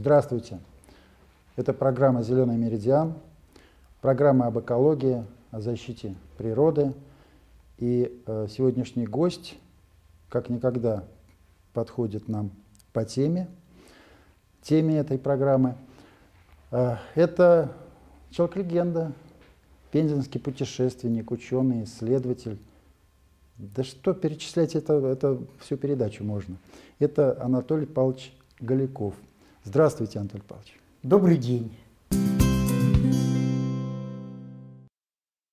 Здравствуйте. Это программа «Зеленый меридиан», программа об экологии, о защите природы. И э, сегодняшний гость, как никогда, подходит нам по теме, теме этой программы. Э, это человек-легенда, пензенский путешественник, ученый, исследователь. Да что перечислять, это, это всю передачу можно. Это Анатолий Павлович Голяков. Здравствуйте, Анатолий Павлович. Добрый день.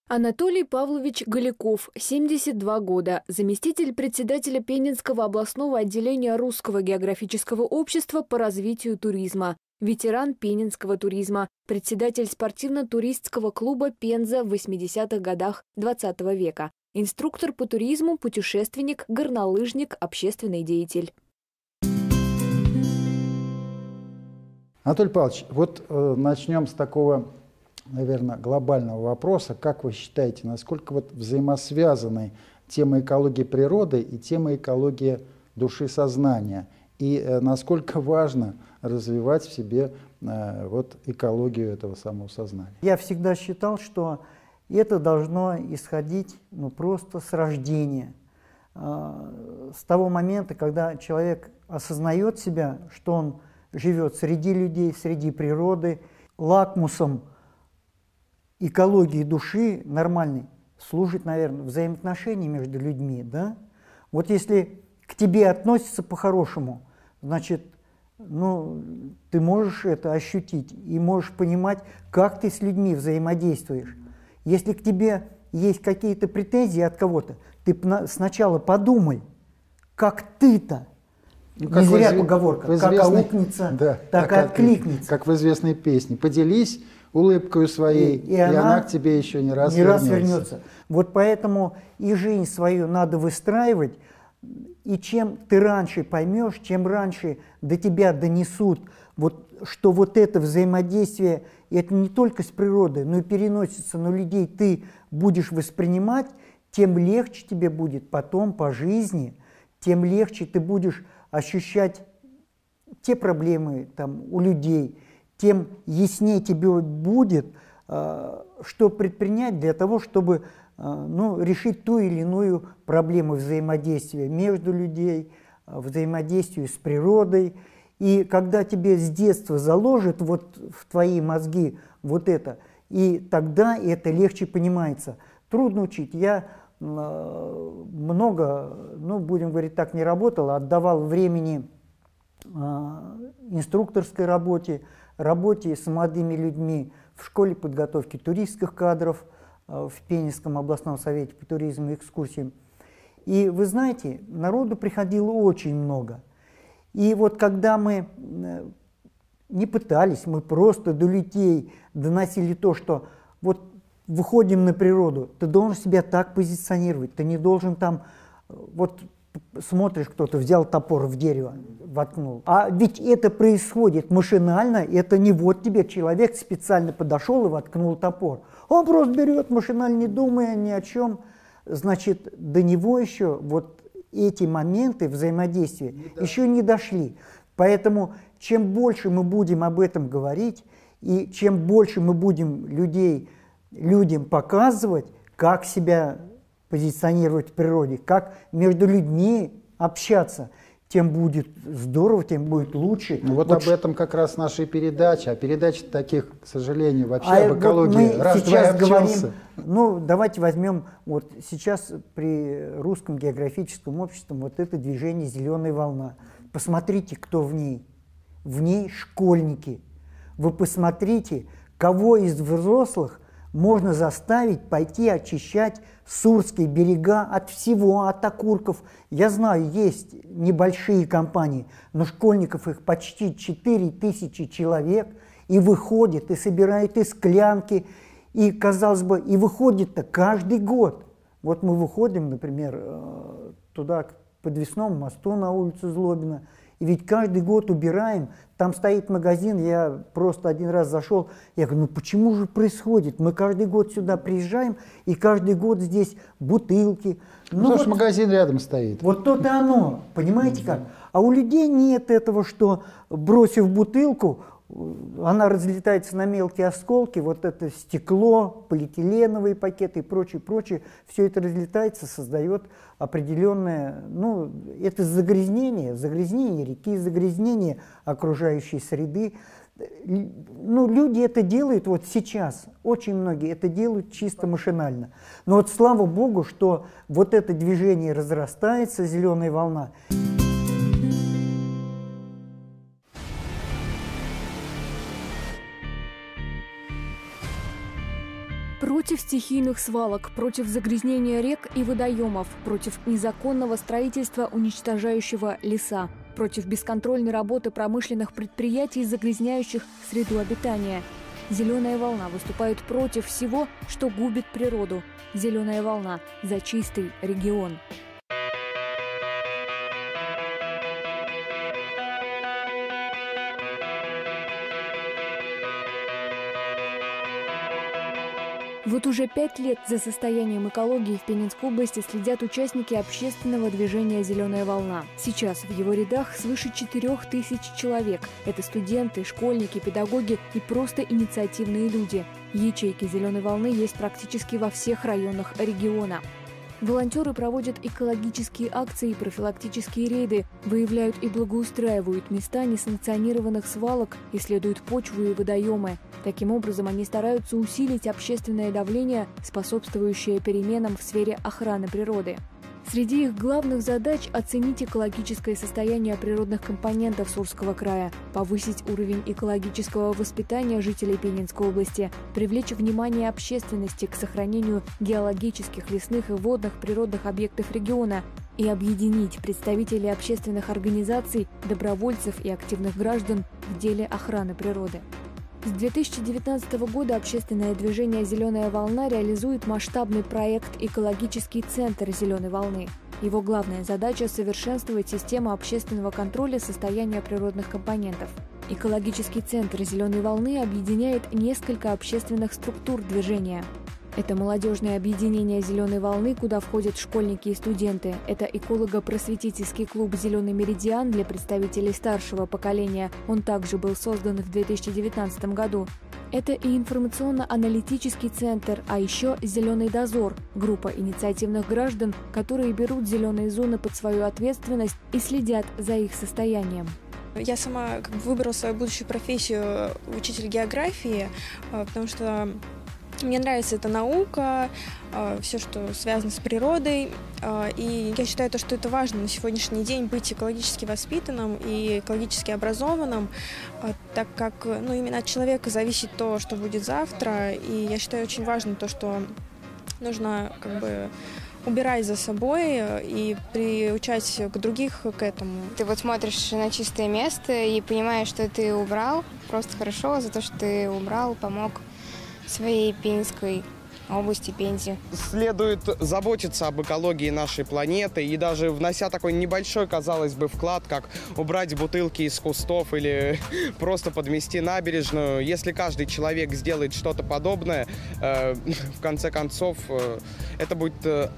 Анатолий Павлович Голяков, 72 года, заместитель председателя Пенинского областного отделения Русского географического общества по развитию туризма, ветеран пенинского туризма, председатель спортивно-туристского клуба «Пенза» в 80-х годах XX -го века, инструктор по туризму, путешественник, горнолыжник, общественный деятель. Анатолий Павлович, вот э, начнем с такого, наверное, глобального вопроса. Как вы считаете, насколько вот взаимосвязаны тема экологии природы и тема экологии души сознания? И э, насколько важно развивать в себе э, вот экологию этого самого сознания? Я всегда считал, что это должно исходить ну, просто с рождения, э, с того момента, когда человек осознает себя, что он живет среди людей, среди природы. Лакмусом экологии души нормальной служит, наверное, взаимоотношения между людьми. Да? Вот если к тебе относятся по-хорошему, значит, ну, ты можешь это ощутить и можешь понимать, как ты с людьми взаимодействуешь. Если к тебе есть какие-то претензии от кого-то, ты сначала подумай, как ты-то ну, как Не зря в, поговорка, как аукнется, да, так и откликнется. Как в известной песне. Поделись улыбкой своей, и, и, и она, она к тебе еще не раз не вернется. Раз вернется. Вот поэтому и жизнь свою надо выстраивать, и чем ты раньше поймешь, чем раньше до тебя донесут, вот, что вот это взаимодействие, это не только с природой, но и переносится на людей, ты будешь воспринимать, тем легче тебе будет потом по жизни, тем легче ты будешь ощущать те проблемы там, у людей, тем яснее тебе будет, э, что предпринять для того, чтобы э, ну, решить ту или иную проблему взаимодействия между людей, э, взаимодействия с природой. И когда тебе с детства заложат вот в твои мозги вот это, и тогда это легче понимается. Трудно учить. Я много, ну, будем говорить так, не работал, отдавал времени а, инструкторской работе, работе с молодыми людьми в школе подготовки туристских кадров а, в Пенинском областном совете по туризму и экскурсиям. И вы знаете, народу приходило очень много. И вот когда мы не пытались, мы просто до людей доносили то, что выходим на природу, ты должен себя так позиционировать, ты не должен там, вот смотришь, кто-то взял топор в дерево, воткнул. А ведь это происходит машинально, это не вот тебе человек специально подошел и воткнул топор. Он просто берет машинально, не думая ни о чем. Значит, до него еще вот эти моменты взаимодействия не еще не дошли. Поэтому чем больше мы будем об этом говорить, и чем больше мы будем людей людям показывать, как себя позиционировать в природе, как между людьми общаться, тем будет здорово, тем будет лучше. Ну, вот, вот об этом как раз наша передача. А передач таких, к сожалению, вообще а об экологии. Вот мы раз, сейчас говорим, ну давайте возьмем, вот сейчас при русском географическом обществе вот это движение «Зеленая волна». Посмотрите, кто в ней. В ней школьники. Вы посмотрите, кого из взрослых можно заставить пойти очищать Сурские берега от всего, от окурков. Я знаю, есть небольшие компании, но школьников их почти 4 тысячи человек, и выходит, и собирают и склянки, и, казалось бы, и выходит-то каждый год. Вот мы выходим, например, э, туда, к подвесному мосту на улицу Злобина, И ведь каждый год убираем, там стоит магазин, я просто один раз зашел, я говорю, ну почему же происходит? Мы каждый год сюда приезжаем, и каждый год здесь бутылки. Ну, ну вот, магазин рядом стоит. Вот то-то оно, понимаете как? А у людей нет этого, что бросив бутылку, она разлетается на мелкие осколки, вот это стекло, полиэтиленовые пакеты и прочее, прочее, все это разлетается, создает определенное, ну, это загрязнение, загрязнение реки, загрязнение окружающей среды. Ну, люди это делают вот сейчас, очень многие это делают чисто машинально. Но вот слава богу, что вот это движение разрастается, зеленая волна. Против стихийных свалок, против загрязнения рек и водоемов, против незаконного строительства, уничтожающего леса, против бесконтрольной работы промышленных предприятий, загрязняющих среду обитания. «Зеленая волна» выступает против всего, что губит природу. «Зеленая волна» за чистый регион. Вот уже пять лет за состоянием экологии в Пенинской области следят участники общественного движения «Зеленая волна». Сейчас в его рядах свыше четырех тысяч человек. Это студенты, школьники, педагоги и просто инициативные люди. Ячейки «Зеленой волны» есть практически во всех районах региона. Волонтеры проводят экологические акции и профилактические рейды, выявляют и благоустраивают места несанкционированных свалок, исследуют почву и водоемы. Таким образом, они стараются усилить общественное давление, способствующее переменам в сфере охраны природы. Среди их главных задач – оценить экологическое состояние природных компонентов Сурского края, повысить уровень экологического воспитания жителей Пенинской области, привлечь внимание общественности к сохранению геологических, лесных и водных природных объектов региона и объединить представителей общественных организаций, добровольцев и активных граждан в деле охраны природы. С 2019 года общественное движение «Зеленая волна» реализует масштабный проект «Экологический центр зеленой волны». Его главная задача – совершенствовать систему общественного контроля состояния природных компонентов. Экологический центр «Зеленой волны» объединяет несколько общественных структур движения – это молодежное объединение «Зеленой волны», куда входят школьники и студенты. Это эколого-просветительский клуб «Зеленый меридиан» для представителей старшего поколения. Он также был создан в 2019 году. Это и информационно-аналитический центр, а еще «Зеленый дозор» – группа инициативных граждан, которые берут зеленые зоны под свою ответственность и следят за их состоянием. Я сама как бы выбрала свою будущую профессию учитель географии, а, потому что мне нравится эта наука, а, все, что связано с природой, а, и я считаю, то, что это важно на сегодняшний день быть экологически воспитанным и экологически образованным, а, так как ну, именно от человека зависит то, что будет завтра, и я считаю очень важно то, что нужно как бы убирать за собой и приучать к других к этому. Ты вот смотришь на чистое место и понимаешь, что ты убрал, просто хорошо за то, что ты убрал, помог своей Пензенской области Пензе. Следует заботиться об экологии нашей планеты и даже внося такой небольшой, казалось бы, вклад, как убрать бутылки из кустов или просто подмести набережную. Если каждый человек сделает что-то подобное, э, в конце концов, э, это будет э,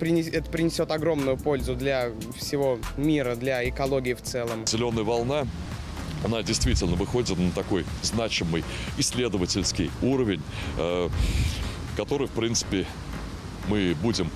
это принесет огромную пользу для всего мира, для экологии в целом. Зеленая волна она действительно выходит на такой значимый исследовательский уровень, э, который, в принципе, мы будем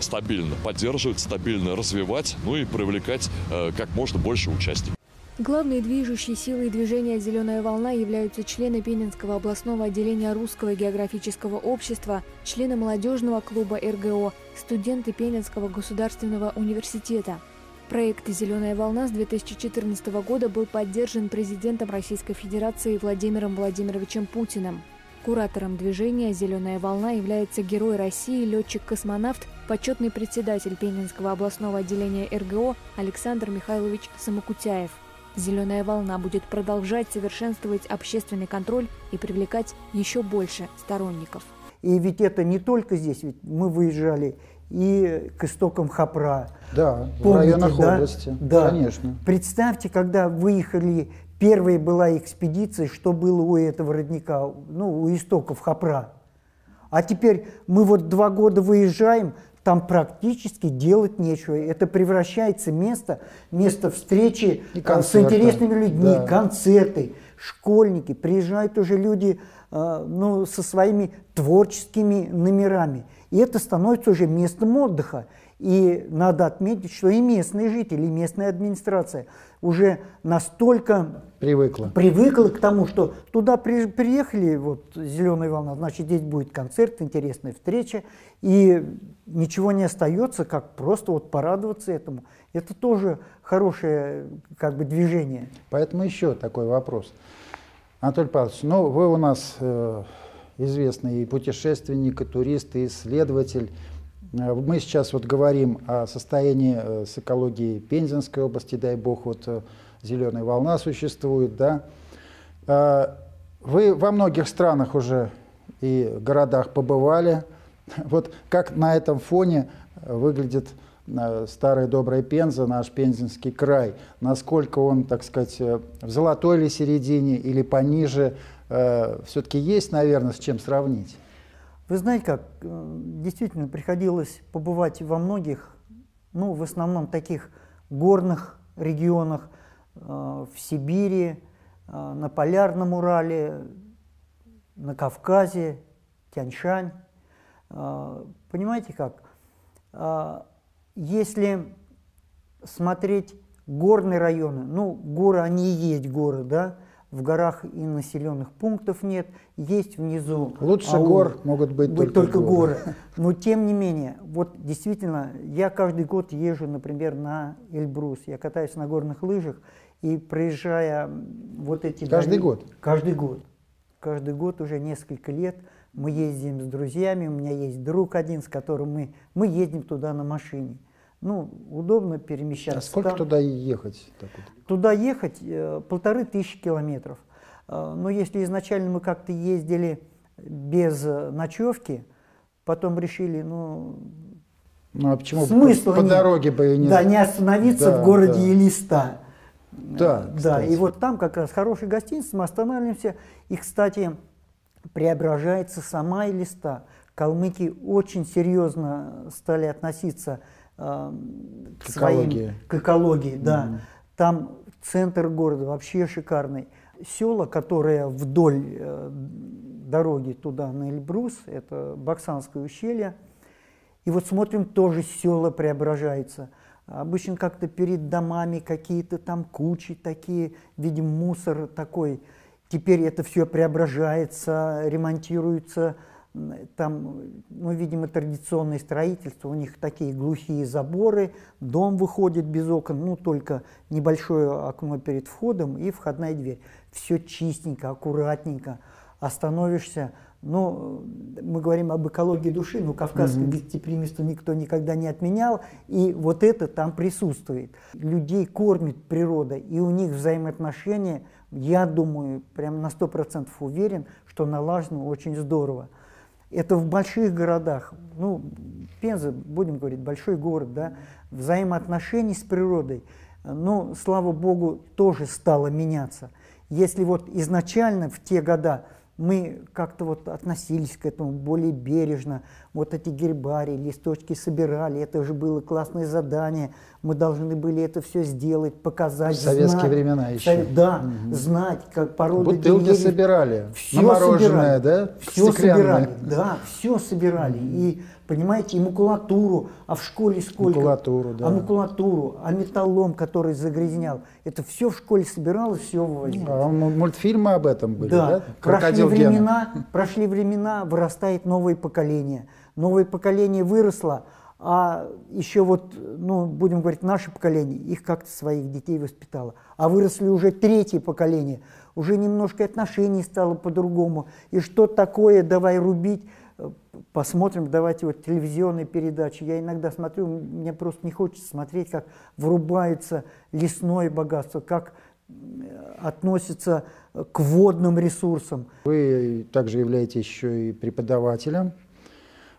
стабильно поддерживать, стабильно развивать, ну и привлекать э, как можно больше участников. Главной движущей силой движения «Зеленая волна» являются члены Пенинского областного отделения Русского географического общества, члены молодежного клуба РГО, студенты Пенинского государственного университета – Проект «Зеленая волна» с 2014 года был поддержан президентом Российской Федерации Владимиром Владимировичем Путиным. Куратором движения «Зеленая волна» является герой России, летчик-космонавт, почетный председатель Пензенского областного отделения РГО Александр Михайлович Самокутяев. «Зеленая волна» будет продолжать совершенствовать общественный контроль и привлекать еще больше сторонников. И ведь это не только здесь, ведь мы выезжали и к истокам Хапра. Да, Помните, в районах да? области. Да. Конечно. Представьте, когда выехали, первая была экспедиция, что было у этого родника, ну, у истоков Хапра. А теперь мы вот два года выезжаем, там практически делать нечего. Это превращается место, место встречи И э, с интересными людьми, Да. концерты, школьники. Приезжают уже люди э, ну, со своими творческими номерами. И это становится уже местом отдыха. И надо отметить, что и местные жители, и местная администрация уже настолько Привыкла. привыкла к тому, что туда при- приехали, вот зеленая волна, значит, здесь будет концерт, интересная встреча, и ничего не остается, как просто вот порадоваться этому. Это тоже хорошее как бы движение. Поэтому еще такой вопрос. Анатолий Павлович, ну вы у нас э, известный и путешественник, и турист, и исследователь. Э, Мы сейчас вот говорим о состоянии э, с экологией Пензенской области, дай бог, вот э, зеленая волна существует, да. Вы во многих странах уже и городах побывали. Вот как на этом фоне выглядит старая добрая Пенза, наш Пензенский край? Насколько он, так сказать, э, в золотой ли середине или пониже? Все-таки есть, наверное, с чем сравнить? Вы знаете как, э, действительно приходилось побывать во многих, ну, в основном таких горных регионах, э, в Сибири, э, на Полярном Урале, на Кавказе, Тяньшань. Э, Понимаете как? Если смотреть горные районы, ну, горы, они и есть горы, да, в горах и населенных пунктов нет, есть внизу. Лучше аулы. гор могут быть только горы. горы. Но тем не менее, вот действительно, я каждый год езжу, например, на Эльбрус, я катаюсь на горных лыжах, и проезжая вот эти... Каждый доли- год? Каждый год. Каждый год уже несколько лет мы ездим с друзьями, у меня есть друг один, с которым мы, мы ездим туда на машине. Ну, удобно перемещаться. А сколько там. туда ехать? Так вот? Туда ехать э, полторы тысячи километров. Э, Но если изначально мы как-то ездили без э, ночевки, потом решили, ну, Ну а почему смысла по, по дороге бы не... Да, не остановиться Да, в городе да. Елиста. Да, да, кстати. и вот там как раз хорошая гостиница, мы останавливаемся. И, кстати, преображается сама Элиста. Калмыки очень серьезно стали относиться э, К своим- экологии. к экологии, да. Там центр города вообще шикарный. Села, которые вдоль э, дороги туда на Эльбрус, это Баксанское ущелье, и вот смотрим, тоже села преображаются. Обычно как-то перед домами какие-то там кучи такие, видим, мусор такой. Теперь это все преображается, ремонтируется. Там, ну, видимо, традиционное строительство. У них такие глухие заборы, дом выходит без окон, ну, только небольшое окно перед входом и входная дверь. Все чистенько, аккуратненько. Остановишься, ну, мы говорим об экологии души, но кавказское гостеприимство никто никогда не отменял, и вот это там присутствует. Людей кормит природа, и у них взаимоотношения, я думаю, прям на 100% уверен, что налажено очень здорово. Это в больших городах, ну, Пенза, будем говорить, большой город, да, взаимоотношений с природой, ну, слава богу, тоже стало меняться. Если вот изначально в те года мы как-то вот относились к этому более бережно, вот эти гербарии, листочки собирали, это же было классное задание, мы должны были это все сделать, показать, В советские знать. времена еще. Да, знать, как породы Бутылки деревьев. собирали, Всё на мороженое, собирали. да? Все собирали, да, все собирали. И, понимаете, и макулатуру, а в школе сколько? Макулатуру, да. А макулатуру, а металлом, который загрязнял. Это все в школе собиралось, все вывозили. А мультфильмы об этом были, Да, да? прошли Крокодил Гена. времена, прошли времена, вырастает новое поколение. Новое поколение выросло, а еще вот, ну, будем говорить, наше поколение, их как-то своих детей воспитало. А выросли уже третье поколение, уже немножко отношений стало по-другому. И что такое, давай рубить, посмотрим, давайте вот телевизионные передачи. Я иногда смотрю, мне просто не хочется смотреть, как врубается лесное богатство, как э, относится э, к водным ресурсам. Вы также являетесь еще и преподавателем.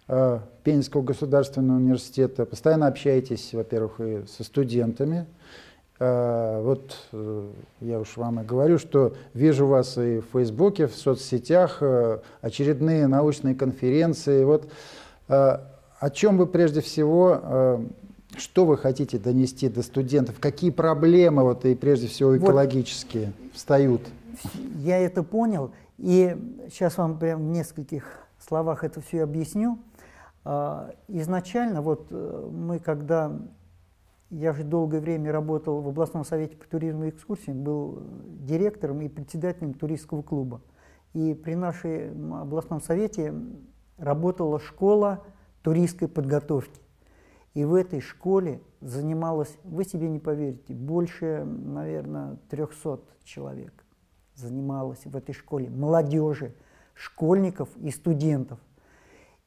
э, Пензенского государственного университета, постоянно общаетесь, во-первых, и со студентами. Э, вот э, я уж вам и говорю, что вижу вас и в Фейсбуке, в соцсетях, э, очередные научные конференции. Вот э, о чем вы прежде всего, что вы хотите донести до студентов? Какие проблемы, вот, и прежде всего экологические, вот, встают? Я это понял, и сейчас вам прям в нескольких словах это все объясню. А, изначально, вот мы когда, я же долгое время работал в областном совете по туризму и экскурсиям, был директором и председателем туристского клуба. И при нашей областном совете работала школа туристской подготовки. И в этой школе занималось, вы себе не поверите, больше, наверное, 300 человек занималось в этой школе, молодежи, школьников и студентов.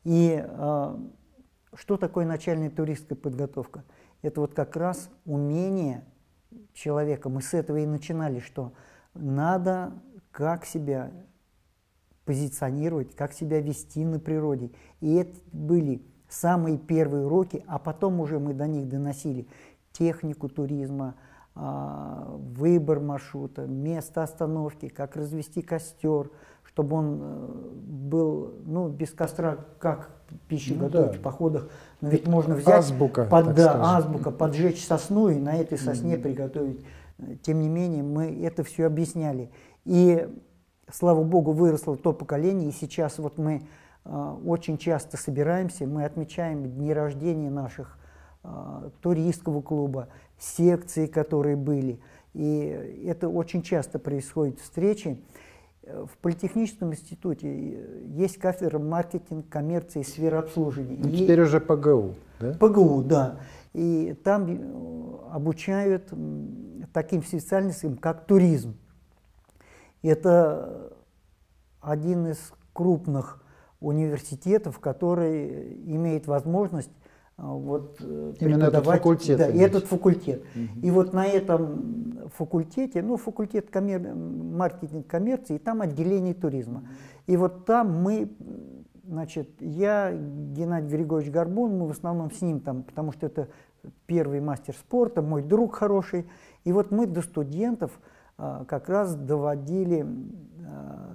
И э, что такое начальная туристская подготовка? Это вот как раз умение человека. Мы с этого и начинали, что надо как себя позиционировать, как себя вести на природе. И это были самые первые уроки, а потом уже мы до них доносили технику туризма, а, выбор маршрута, место остановки, как развести костер, чтобы он э, был, ну, без костра, как пищу ну, готовить да. в походах, но ведь можно взять, азбука, под, да, азбука, поджечь сосну и на этой сосне mm-hmm. приготовить. Тем не менее, мы это все объясняли. И, слава богу, выросло то поколение, и сейчас вот мы а, очень часто собираемся, мы отмечаем дни рождения наших а, туристского клуба, секции, которые были. И это очень часто происходит встречи. В Политехническом институте есть кафедра маркетинг, коммерции, сфера обслуживания. Ну, теперь и... уже ПГУ, да? ПГУ, да. И там э, обучают таким специальностям, как туризм. Это один из крупных университетов, который имеет возможность вот, э, Именно этот факультет. Да, и этот факультет. Угу. И вот на этом факультете, ну, факультет коммер... маркетинг коммерции, и там отделение туризма. И вот там мы, значит, я, Геннадий Григорьевич Горбун, мы в основном с ним там, потому что это первый мастер спорта, мой друг хороший. И вот мы до студентов а, как раз доводили а,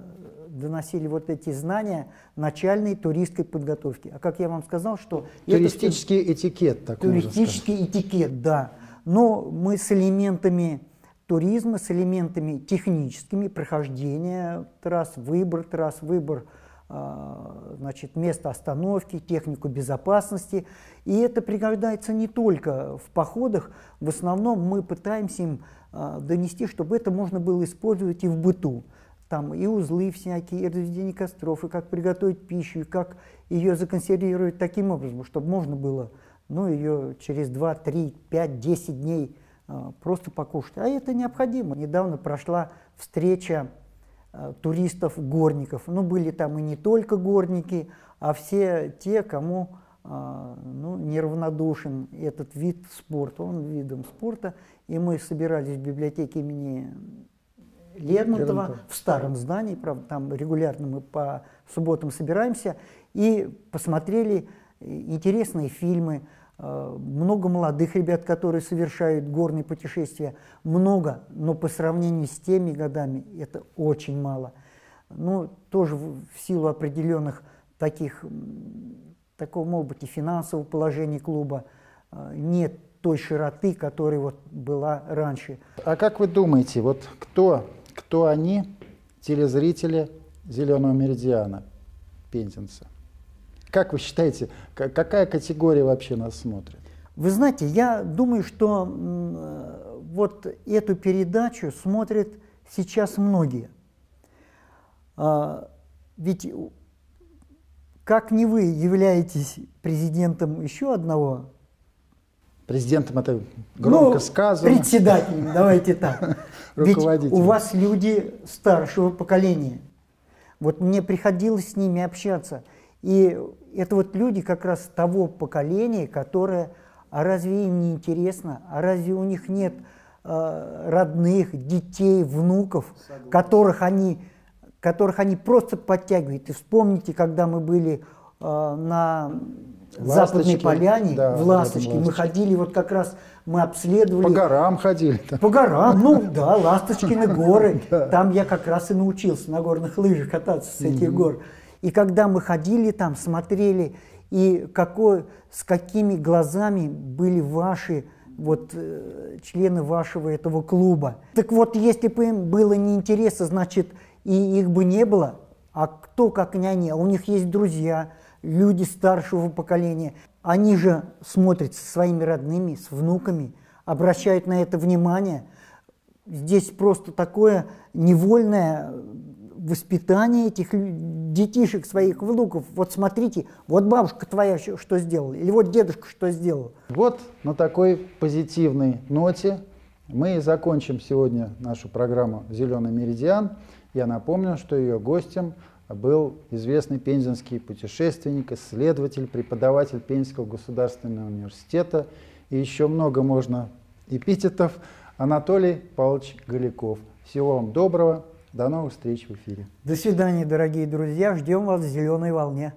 доносили вот эти знания начальной туристской подготовки. А как я вам сказал, что... Туристический это, этикет. Так туристический этикет, да. Но мы с элементами туризма, с элементами техническими, прохождения трасс, выбор трасс, выбор а, значит, место остановки, технику безопасности. И это пригождается не только в походах, в основном мы пытаемся им а, донести, чтобы это можно было использовать и в быту там и узлы всякие, и разведение костров, и как приготовить пищу, и как ее законсервировать таким образом, чтобы можно было ну, ее через 2, 3, 5, 10 дней э, просто покушать. А это необходимо. Недавно прошла встреча э, туристов-горников. Ну, были там и не только горники, а все те, кому э, ну, неравнодушен этот вид спорта. Он видом спорта. И мы собирались в библиотеке имени Лермонтова в старом здании, правда, там регулярно мы по субботам собираемся, и посмотрели интересные фильмы, э, много молодых ребят, которые совершают горные путешествия, много, но по сравнению с теми годами это очень мало. Ну, тоже в силу определенных таких, такого, может быть, и финансового положения клуба э, нет той широты, которая вот была раньше. А как вы думаете, вот кто кто они, телезрители «Зеленого меридиана» пензенца? Как вы считаете, какая категория вообще нас смотрит? Вы знаете, я думаю, что вот эту передачу смотрят сейчас многие. А, ведь как не вы являетесь президентом еще одного Президентом это громко ну, сказано. Председателем, давайте так. Ведь у вас люди старшего поколения. Вот мне приходилось с ними общаться. И это вот люди как раз того поколения, которое, а разве им не интересно, а разве у них нет э, родных, детей, внуков, которых они, которых они просто подтягивают. И вспомните, когда мы были на Ласточки, Западной Поляне, да, в Ласточке. Мы Ласточки. ходили, вот как раз мы обследовали... По горам ходили. да. По горам, ну да, Ласточкины горы. Там я как раз и научился на горных лыжах кататься с этих гор. И когда мы ходили там, смотрели, и какой, с какими глазами были ваши вот э, члены вашего этого клуба. Так вот, если бы им было неинтересно, значит, и их бы не было. А кто, как не они? А у них есть друзья, люди старшего поколения. Они же смотрят со своими родными, с внуками, обращают на это внимание. Здесь просто такое невольное воспитание этих детишек, своих внуков. Вот смотрите, вот бабушка твоя что сделала, или вот дедушка что сделал. Вот на такой позитивной ноте мы и закончим сегодня нашу программу «Зеленый меридиан». Я напомню, что ее гостем был известный пензенский путешественник, исследователь, преподаватель Пензенского государственного университета и еще много можно эпитетов Анатолий Павлович Голяков. Всего вам доброго, до новых встреч в эфире. До свидания, дорогие друзья, ждем вас в «Зеленой волне».